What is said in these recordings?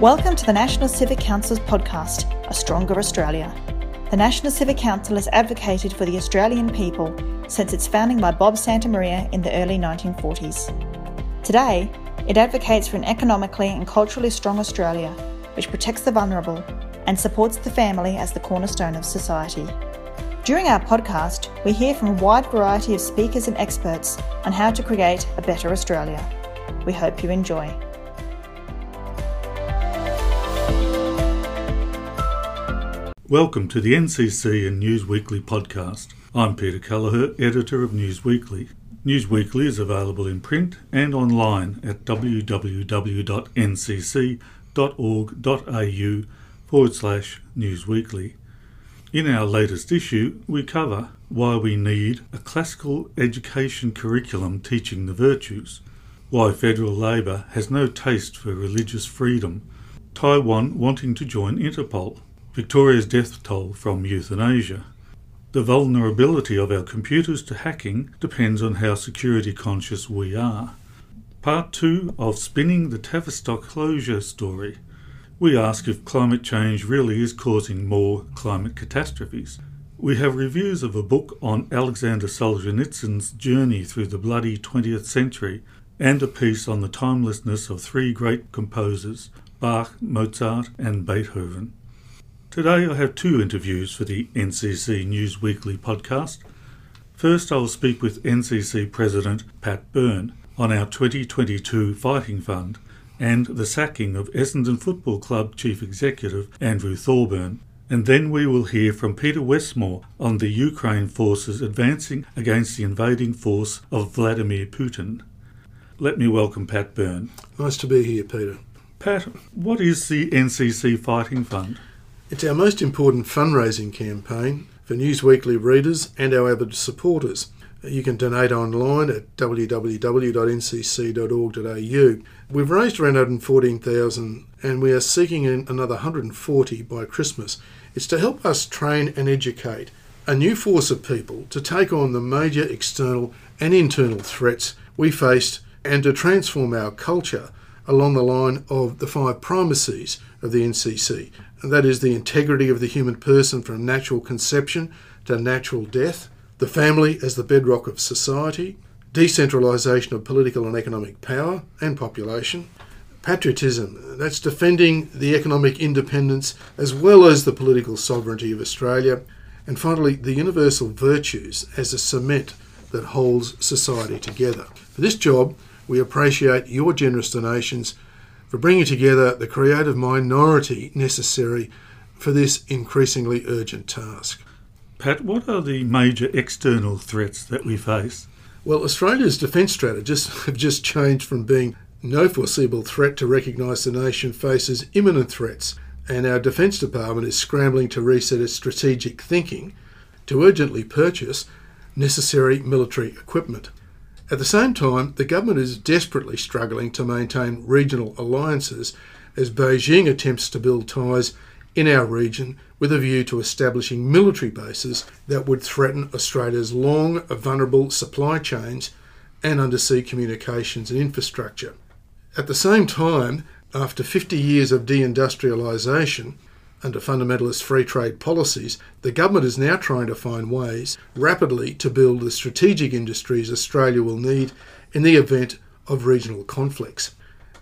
Welcome to the National Civic Council's podcast, A Stronger Australia. The National Civic Council has advocated for the Australian people since its founding by Bob Santamaria in the early 1940s. Today, it advocates for an economically and culturally strong Australia which protects the vulnerable and supports the family as the cornerstone of society. During our podcast, we hear from a wide variety of speakers and experts on how to create a better Australia. We hope you enjoy. Welcome to the NCC and News Weekly podcast. I'm Peter Kelleher, editor of News Weekly. News Weekly is available in print and online at www.ncc.org.au forward slash newsweekly. In our latest issue, we cover why we need a classical education curriculum teaching the virtues, why federal Labor has no taste for religious freedom, Taiwan wanting to join Interpol, Victoria's death toll from euthanasia. The vulnerability of our computers to hacking depends on how security conscious we are. Part 2 of Spinning the Tavistock closure story. We ask if climate change really is causing more climate catastrophes. We have reviews of a book on Alexander Solzhenitsyn's journey through the bloody 20th century and a piece on the timelessness of three great composers, Bach, Mozart, and Beethoven. Today I have two interviews for the NCC News Weekly podcast. First, I will speak with NCC President Pat Byrne on our 2022 Fighting Fund and the sacking of Essendon Football Club Chief Executive Andrew Thorburn. And then we will hear from Peter Westmore on the Ukraine forces advancing against the invading force of Vladimir Putin. Let me welcome Pat Byrne. Nice to be here, Peter. Pat, what is the NCC Fighting Fund? It's our most important fundraising campaign for News Weekly readers and our avid supporters. You can donate online at www.ncc.org.au. We've raised around 114,000 and we are seeking another 140 by Christmas. It's to help us train and educate a new force of people to take on the major external and internal threats we faced and to transform our culture along the line of the five primacies of the NCC that is the integrity of the human person from natural conception to natural death, the family as the bedrock of society, decentralisation of political and economic power and population, patriotism, that's defending the economic independence as well as the political sovereignty of Australia, and finally, the universal virtues as a cement that holds society together. For this job, we appreciate your generous donations for bringing together the creative minority necessary for this increasingly urgent task. Pat, what are the major external threats that we face? Well, Australia's defence strategists have just changed from being no foreseeable threat to recognise the nation faces imminent threats, and our Defence Department is scrambling to reset its strategic thinking to urgently purchase necessary military equipment. At the same time, the government is desperately struggling to maintain regional alliances as Beijing attempts to build ties in our region with a view to establishing military bases that would threaten Australia's long, vulnerable supply chains and undersea communications and infrastructure. At the same time, after 50 years of deindustrialisation, under fundamentalist free trade policies, the government is now trying to find ways rapidly to build the strategic industries Australia will need in the event of regional conflicts.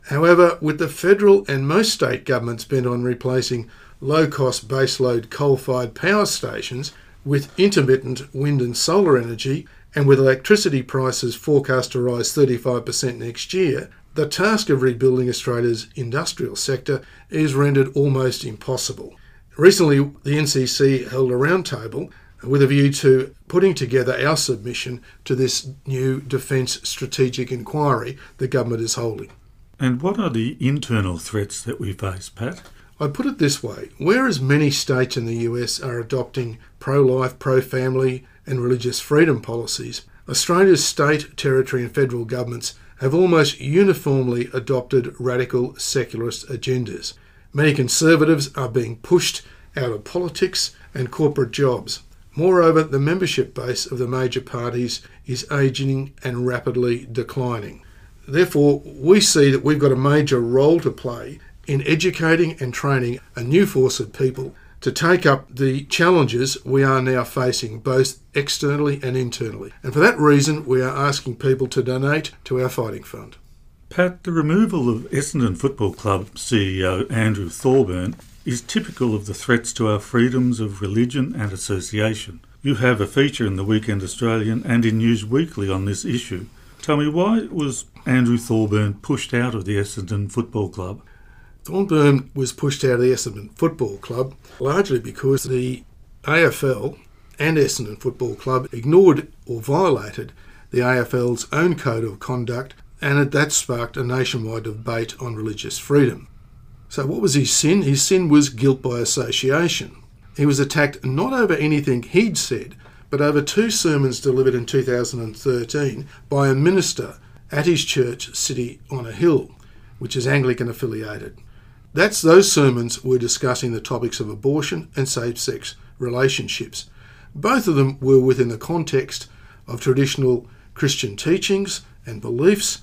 However, with the federal and most state governments bent on replacing low cost baseload coal fired power stations with intermittent wind and solar energy, and with electricity prices forecast to rise 35% next year, the task of rebuilding Australia's industrial sector is rendered almost impossible. Recently, the NCC held a roundtable with a view to putting together our submission to this new Defence Strategic Inquiry the government is holding. And what are the internal threats that we face, Pat? I put it this way whereas many states in the US are adopting pro life, pro family, and religious freedom policies, Australia's state, territory, and federal governments have almost uniformly adopted radical secularist agendas. Many conservatives are being pushed out of politics and corporate jobs. Moreover, the membership base of the major parties is ageing and rapidly declining. Therefore, we see that we've got a major role to play in educating and training a new force of people to take up the challenges we are now facing, both externally and internally. And for that reason, we are asking people to donate to our fighting fund. Pat, the removal of Essendon Football Club CEO Andrew Thorburn is typical of the threats to our freedoms of religion and association. You have a feature in the Weekend Australian and in News Weekly on this issue. Tell me, why was Andrew Thorburn pushed out of the Essendon Football Club? Thorburn was pushed out of the Essendon Football Club largely because the AFL and Essendon Football Club ignored or violated the AFL's own code of conduct, and that sparked a nationwide debate on religious freedom. So, what was his sin? His sin was guilt by association. He was attacked not over anything he'd said, but over two sermons delivered in 2013 by a minister at his church, City on a Hill, which is Anglican affiliated. That's those sermons were discussing the topics of abortion and same-sex relationships. Both of them were within the context of traditional Christian teachings and beliefs,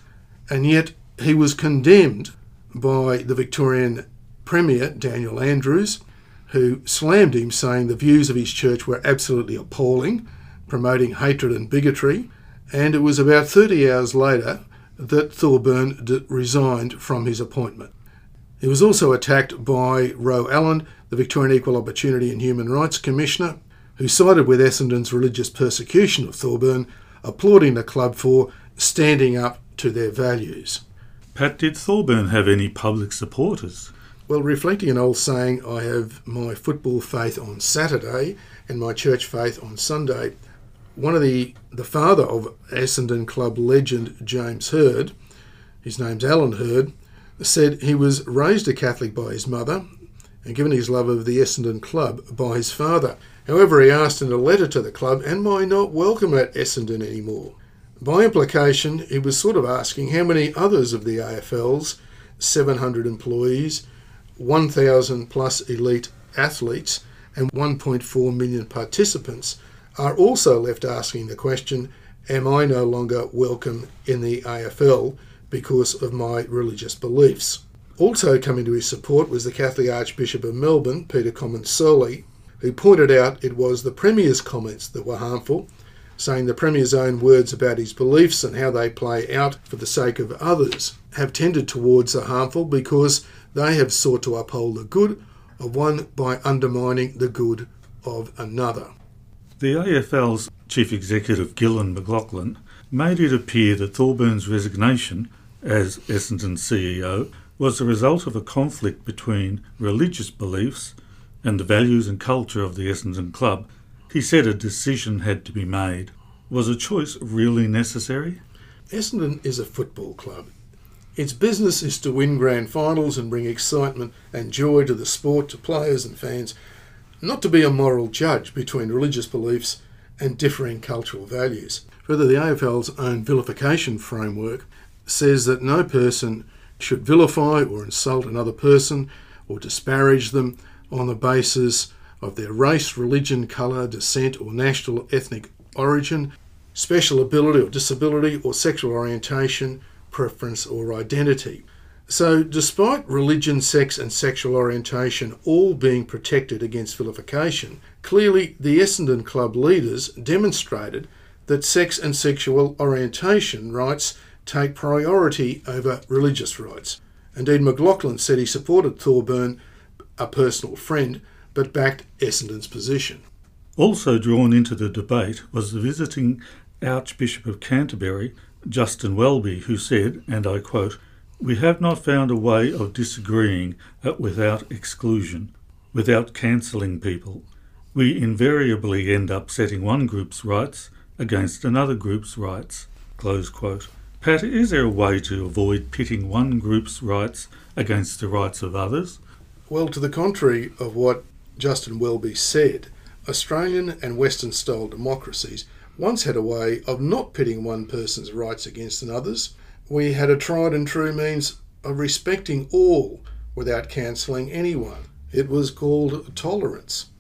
and yet he was condemned by the Victorian Premier, Daniel Andrews, who slammed him, saying the views of his church were absolutely appalling, promoting hatred and bigotry. And it was about 30 hours later that Thorburn resigned from his appointment. He was also attacked by Ro Allen, the Victorian Equal Opportunity and Human Rights Commissioner, who sided with Essendon's religious persecution of Thorburn, applauding the club for standing up to their values. Pat, did Thorburn have any public supporters? Well, reflecting an old saying, I have my football faith on Saturday and my church faith on Sunday. One of the the father of Essendon club legend James Hird, his name's Alan Hird, said he was raised a Catholic by his mother and given his love of the Essendon club by his father. However, he asked in a letter to the club, Am I not welcome at Essendon anymore? By implication, he was sort of asking how many others of the AFL's 700 employees, 1,000 plus elite athletes, and 1.4 million participants are also left asking the question Am I no longer welcome in the AFL because of my religious beliefs? Also coming to his support was the Catholic Archbishop of Melbourne, Peter Comensoli, who pointed out it was the Premier's comments that were harmful saying the Premier's own words about his beliefs and how they play out for the sake of others have tended towards the harmful because they have sought to uphold the good of one by undermining the good of another. The AFL's Chief Executive Gillon McLachlan, made it appear that Thorburn's resignation as Essendon CEO was the result of a conflict between religious beliefs and the values and culture of the Essendon Club he said a decision had to be made. Was a choice really necessary? Essendon is a football club. Its business is to win grand finals and bring excitement and joy to the sport, to players and fans, not to be a moral judge between religious beliefs and differing cultural values. Further, the AFL's own vilification framework says that no person should vilify or insult another person or disparage them on the basis of their race, religion, colour, descent, or national ethnic origin, special ability or disability, or sexual orientation, preference, or identity. So, despite religion, sex, and sexual orientation all being protected against vilification, clearly the Essendon Club leaders demonstrated that sex and sexual orientation rights take priority over religious rights. Indeed, McLachlan said he supported Thorburn, a personal friend, but backed Essendon's position. Also drawn into the debate was the visiting Archbishop of Canterbury, Justin Welby, who said, and I quote, We have not found a way of disagreeing without exclusion, without cancelling people. We invariably end up setting one group's rights against another group's rights. Close quote. Pat, is there a way to avoid pitting one group's rights against the rights of others? Well, to the contrary of what Justin Welby said, Australian and Western style democracies once had a way of not pitting one person's rights against another's. We had a tried and true means of respecting all without cancelling anyone. It was called tolerance.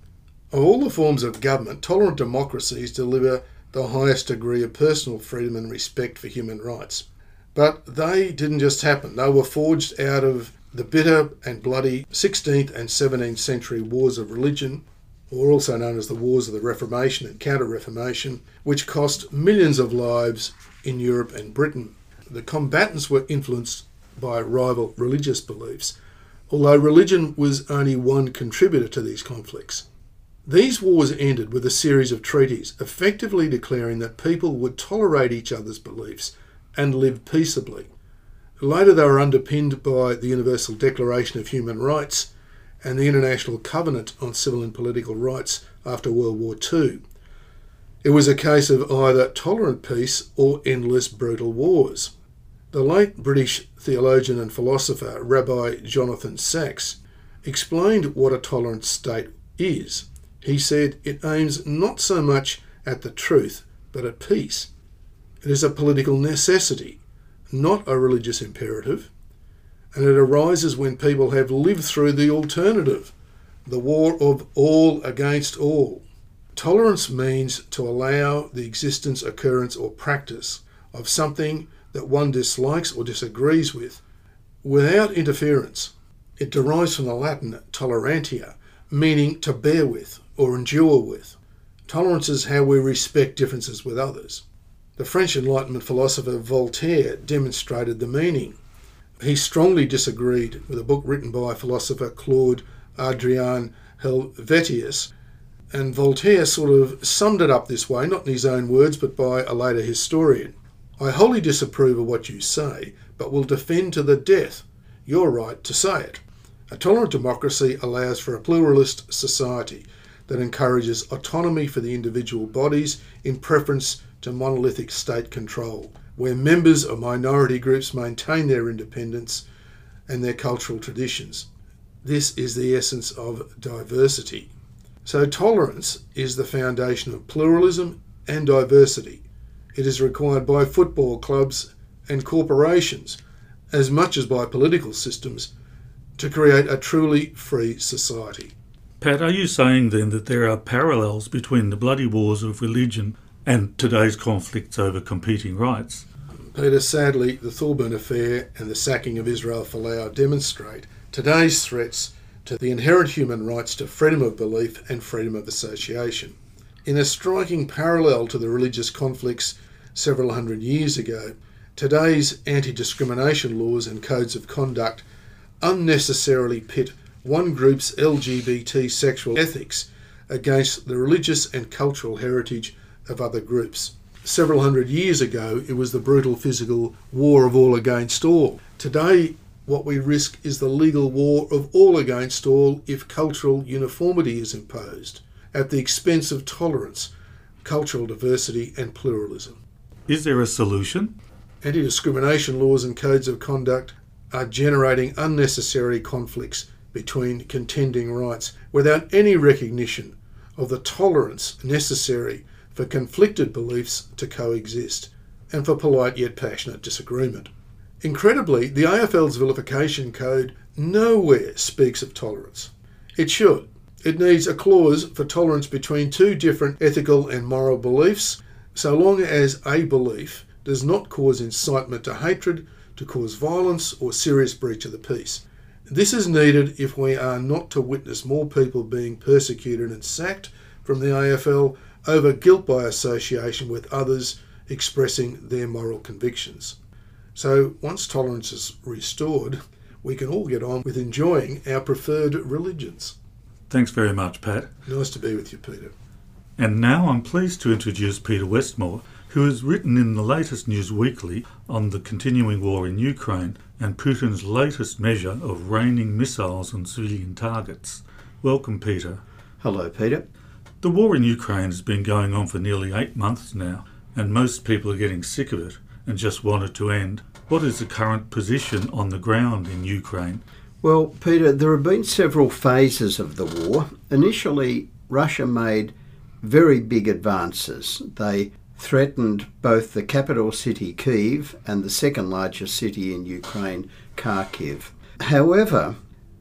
Of all the forms of government, tolerant democracies deliver the highest degree of personal freedom and respect for human rights. But they didn't just happen, they were forged out of the bitter and bloody 16th and 17th century wars of religion, or also known as the Wars of the Reformation and Counter Reformation, which cost millions of lives in Europe and Britain. The combatants were influenced by rival religious beliefs, although religion was only one contributor to these conflicts. These wars ended with a series of treaties effectively declaring that people would tolerate each other's beliefs and live peaceably. Later, they were underpinned by the Universal Declaration of Human Rights and the International Covenant on Civil and Political Rights after World War II. It was a case of either tolerant peace or endless brutal wars. The late British theologian and philosopher Rabbi Jonathan Sacks explained what a tolerant state is he said it aims not so much at the truth, but at peace. It is a political necessity, not a religious imperative, and it arises when people have lived through the alternative, the war of all against all. Tolerance means to allow the existence, occurrence, or practice of something that one dislikes or disagrees with without interference. It derives from the Latin tolerantia, meaning to bear with or endure with. Tolerance is how we respect differences with others. The French Enlightenment philosopher Voltaire demonstrated the meaning. He strongly disagreed with a book written by philosopher Claude Adrien Helvetius, and Voltaire sort of summed it up this way, not in his own words, but by a later historian. I wholly disapprove of what you say, but will defend to the death your right to say it. A tolerant democracy allows for a pluralist society that encourages autonomy for the individual bodies in preference to monolithic state control, where members of minority groups maintain their independence and their cultural traditions. This is the essence of diversity. So, tolerance is the foundation of pluralism and diversity. It is required by football clubs and corporations, as much as by political systems, to create a truly free society. Pat, are you saying then that there are parallels between the bloody wars of religion and today's conflicts over competing rights? Peter, sadly, the Thorburn affair and the sacking of Israel Folau demonstrate today's threats to the inherent human rights to freedom of belief and freedom of association. In a striking parallel to the religious conflicts several hundred years ago, today's anti discrimination laws and codes of conduct unnecessarily pit one group's LGBT sexual ethics against the religious and cultural heritage of other groups. Several hundred years ago, it was the brutal physical war of all against all. Today, what we risk is the legal war of all against all if cultural uniformity is imposed at the expense of tolerance, cultural diversity, and pluralism. Is there a solution? Anti discrimination laws and codes of conduct are generating unnecessary conflicts between contending rights without any recognition of the tolerance necessary for conflicted beliefs to coexist and for polite yet passionate disagreement. Incredibly, the AFL's vilification code nowhere speaks of tolerance. It should. It needs a clause for tolerance between two different ethical and moral beliefs, so long as a belief does not cause incitement to hatred, to cause violence, or serious breach of the peace. This is needed if we are not to witness more people being persecuted and sacked from the AFL over guilt by association with others expressing their moral convictions. So, once tolerance is restored, we can all get on with enjoying our preferred religions. Thanks very much, Pat. Nice to be with you, Peter. And now I'm pleased to introduce Peter Westmore, who has written in the latest News Weekly on the continuing war in Ukraine and Putin's latest measure of raining missiles on civilian targets. Welcome, Peter. Hello, Peter. The war in Ukraine has been going on for nearly eight months now, and most people are getting sick of it and just want it to end. What is the current position on the ground in Ukraine? Well, Peter, there have been several phases of the war. Initially, Russia made very big advances. They threatened both the capital city Kiev and the second largest city in Ukraine, Kharkiv. However,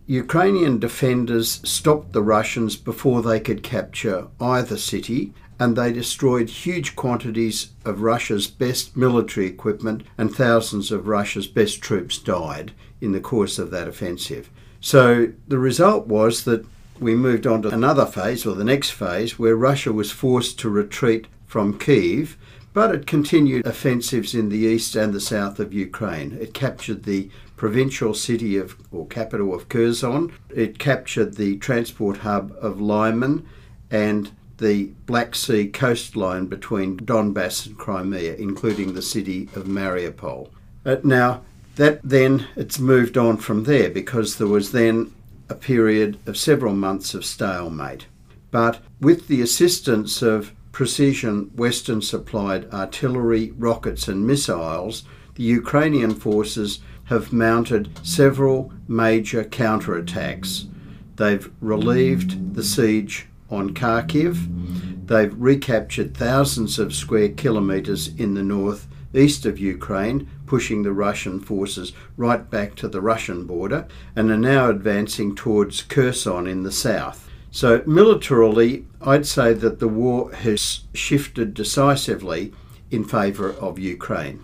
Ukrainian defenders stopped the Russians before they could capture either city, and they destroyed huge quantities of Russia's best military equipment, and thousands of Russia's best troops died in the course of that offensive. So the result was that we moved on to another phase, or the next phase, where Russia was forced to retreat from Kiev, but it continued offensives in the east and the south of Ukraine. It captured the provincial city of or capital of Kherson. It captured the transport hub of Lyman and the Black Sea coastline between Donbass and Crimea, including the city of Mariupol. Uh, now, that then it's moved on from there because there was then a period of several months of stalemate. But with the assistance of precision Western supplied artillery, rockets, and missiles, the Ukrainian forces have mounted several major counterattacks. They've relieved the siege on Kharkiv. They've recaptured thousands of square kilometres in the north east of Ukraine, pushing the Russian forces right back to the Russian border, and are now advancing towards Kherson in the south. So, militarily, I'd say that the war has shifted decisively in favour of Ukraine.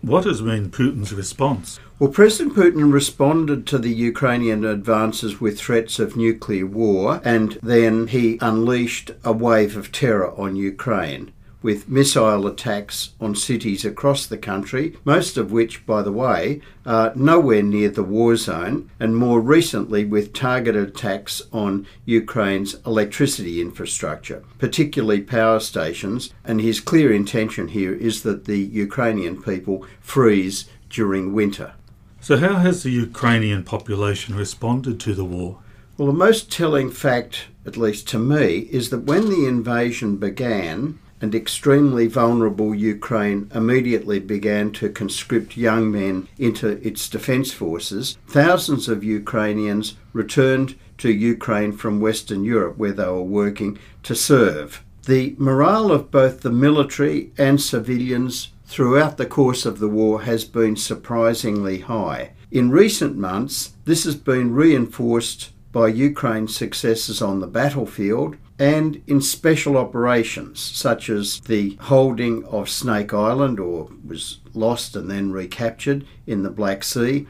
What has been Putin's response? Well, President Putin responded to the Ukrainian advances with threats of nuclear war, and then he unleashed a wave of terror on Ukraine with missile attacks on cities across the country, most of which, by the way, are nowhere near the war zone, and more recently with targeted attacks on Ukraine's electricity infrastructure, particularly power stations. And his clear intention here is that the Ukrainian people freeze during winter. So, how has the Ukrainian population responded to the war? Well, the most telling fact, at least to me, is that when the invasion began, and extremely vulnerable Ukraine immediately began to conscript young men into its defence forces, thousands of Ukrainians returned to Ukraine from Western Europe where they were working to serve. The morale of both the military and civilians throughout the course of the war has been surprisingly high. In recent months, this has been reinforced by Ukraine's successes on the battlefield and in special operations such as the holding of Snake Island, or was lost and then recaptured in the Black Sea,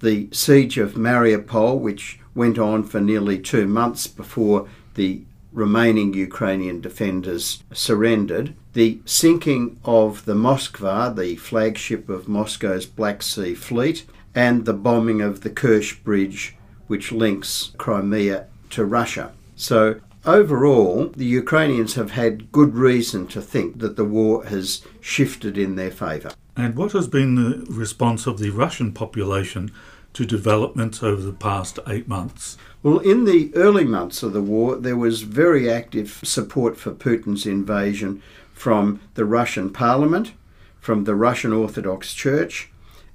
the siege of Mariupol, which went on for nearly two months before the remaining Ukrainian defenders surrendered, the sinking of the Moskva, the flagship of Moscow's Black Sea Fleet, and the bombing of the Kerch Bridge, which links Crimea to Russia. So Overall, the Ukrainians have had good reason to think that the war has shifted in their favour. And what has been the response of the Russian population to developments over the past eight months? Well, in the early months of the war, there was very active support for Putin's invasion from the Russian parliament, from the Russian Orthodox Church,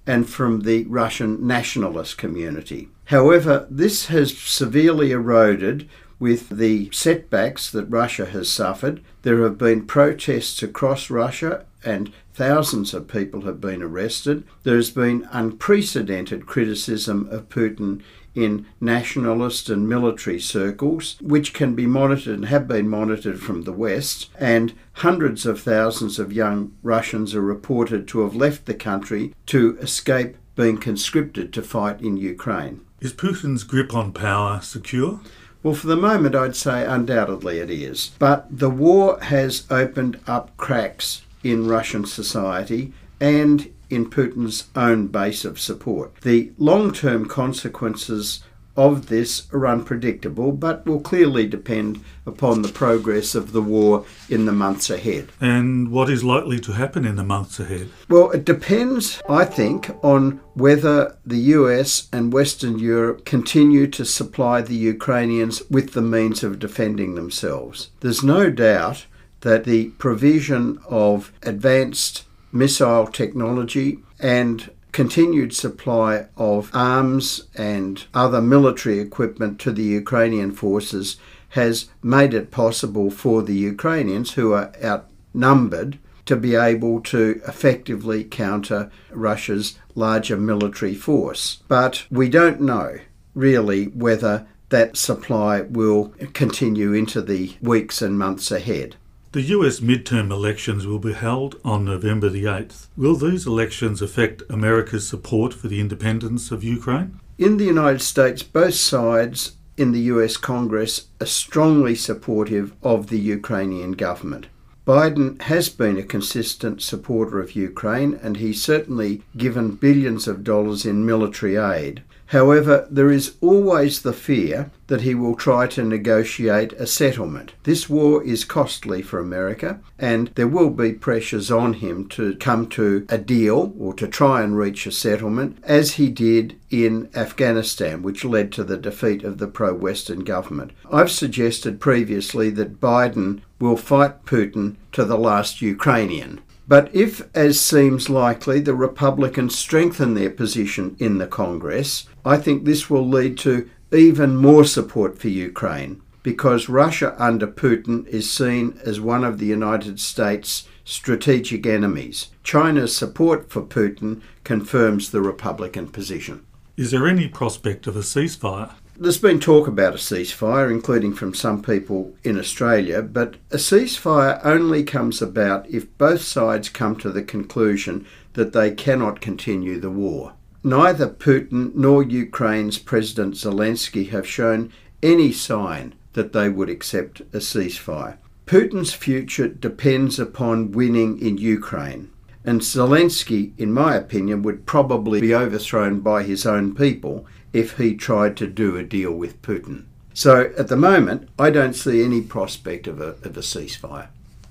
and from the Russian nationalist community. However, this has severely eroded with the setbacks that Russia has suffered. There have been protests across Russia and thousands of people have been arrested. There has been unprecedented criticism of Putin in nationalist and military circles, which can be monitored and have been monitored from the West. And hundreds of thousands of young Russians are reported to have left the country to escape being conscripted to fight in Ukraine. Is Putin's grip on power secure? Well, for the moment, I'd say undoubtedly it is. But the war has opened up cracks in Russian society and in Putin's own base of support. The long term consequences of this are unpredictable, but will clearly depend upon the progress of the war in the months ahead. And what is likely to happen in the months ahead? Well, it depends, I think, on whether the US and Western Europe continue to supply the Ukrainians with the means of defending themselves. There's no doubt that the provision of advanced missile technology and continued supply of arms and other military equipment to the Ukrainian forces has made it possible for the Ukrainians, who are outnumbered, to be able to effectively counter Russia's larger military force. But we don't know really whether that supply will continue into the weeks and months ahead. The US midterm elections will be held on November the 8th. Will these elections affect America's support for the independence of Ukraine? In the United States, both sides in the US Congress are strongly supportive of the Ukrainian government. Biden has been a consistent supporter of Ukraine and he's certainly given billions of dollars in military aid. However, there is always the fear that he will try to negotiate a settlement. This war is costly for America, and there will be pressures on him to come to a deal or to try and reach a settlement, as he did in Afghanistan, which led to the defeat of the pro Western government. I've suggested previously that Biden will fight Putin to the last Ukrainian. But if, as seems likely, the Republicans strengthen their position in the Congress, I think this will lead to even more support for Ukraine because Russia under Putin is seen as one of the United States' strategic enemies. China's support for Putin confirms the Republican position. Is there any prospect of a ceasefire? There's been talk about a ceasefire, including from some people in Australia, but a ceasefire only comes about if both sides come to the conclusion that they cannot continue the war. Neither Putin nor Ukraine's President Zelensky have shown any sign that they would accept a ceasefire. Putin's future depends upon winning in Ukraine, and Zelensky, in my opinion, would probably be overthrown by his own people if he tried to do a deal with Putin. So at the moment, I don't see any prospect of a, of a ceasefire.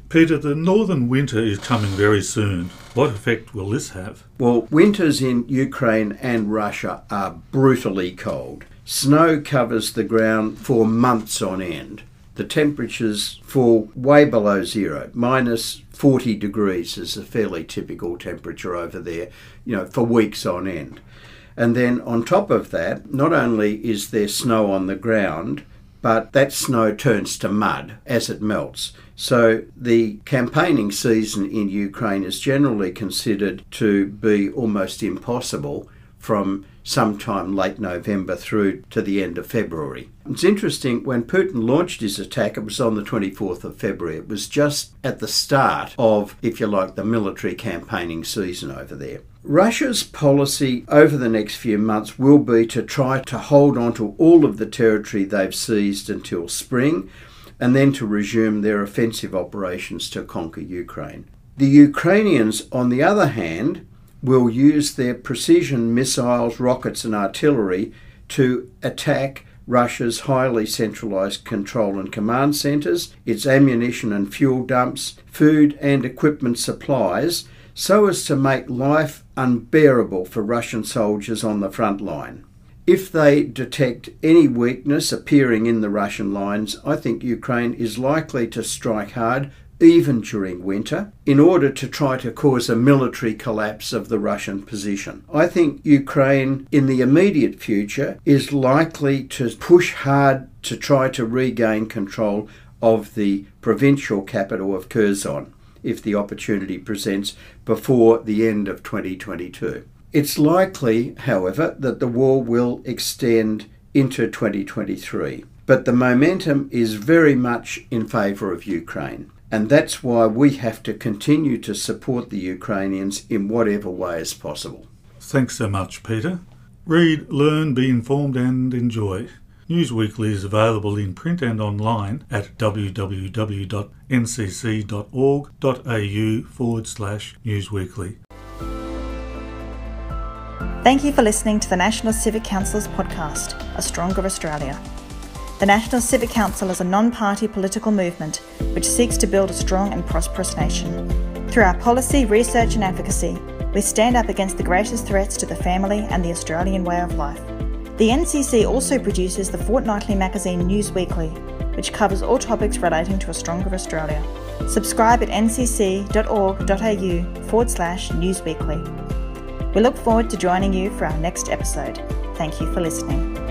Peter, the northern winter is coming very soon. What effect will this have? Well, winters in Ukraine and Russia are brutally cold. Snow covers the ground for months on end. The temperatures fall way below zero. Minus 40 degrees is a fairly typical temperature over there, you know, for weeks on end. And then on top of that, not only is there snow on the ground, but that snow turns to mud as it melts. So the campaigning season in Ukraine is generally considered to be almost impossible from sometime late November through to the end of February. It's interesting, when Putin launched his attack, it was on the 24th of February. It was just at the start of, if you like, the military campaigning season over there. Russia's policy over the next few months will be to try to hold on to all of the territory they've seized until spring and then to resume their offensive operations to conquer Ukraine. The Ukrainians, on the other hand, will use their precision missiles, rockets, and artillery to attack Russia's highly centralised control and command centres, its ammunition and fuel dumps, food and equipment supplies, so as to make life unbearable for Russian soldiers on the front line. If they detect any weakness appearing in the Russian lines, I think Ukraine is likely to strike hard even during winter, in order to try to cause a military collapse of the Russian position. I think Ukraine, in the immediate future, is likely to push hard to try to regain control of the provincial capital of Kherson if the opportunity presents before the end of 2022. It's likely, however, that the war will extend into 2023, but the momentum is very much in favour of Ukraine. And that's why we have to continue to support the Ukrainians in whatever way is possible. Thanks so much, Peter. Read, learn, be informed, and enjoy. News Weekly is available in print and online at www.ncc.org.au forward slash newsweekly. Thank you for listening to the National Civic Council's podcast, A Stronger Australia. The National Civic Council is a non party political movement which seeks to build a strong and prosperous nation. Through our policy, research, and advocacy, we stand up against the greatest threats to the family and the Australian way of life. The NCC also produces the fortnightly magazine News Weekly, which covers all topics relating to a stronger Australia. Subscribe at ncc.org.au forward slash newsweekly. We look forward to joining you for our next episode. Thank you for listening.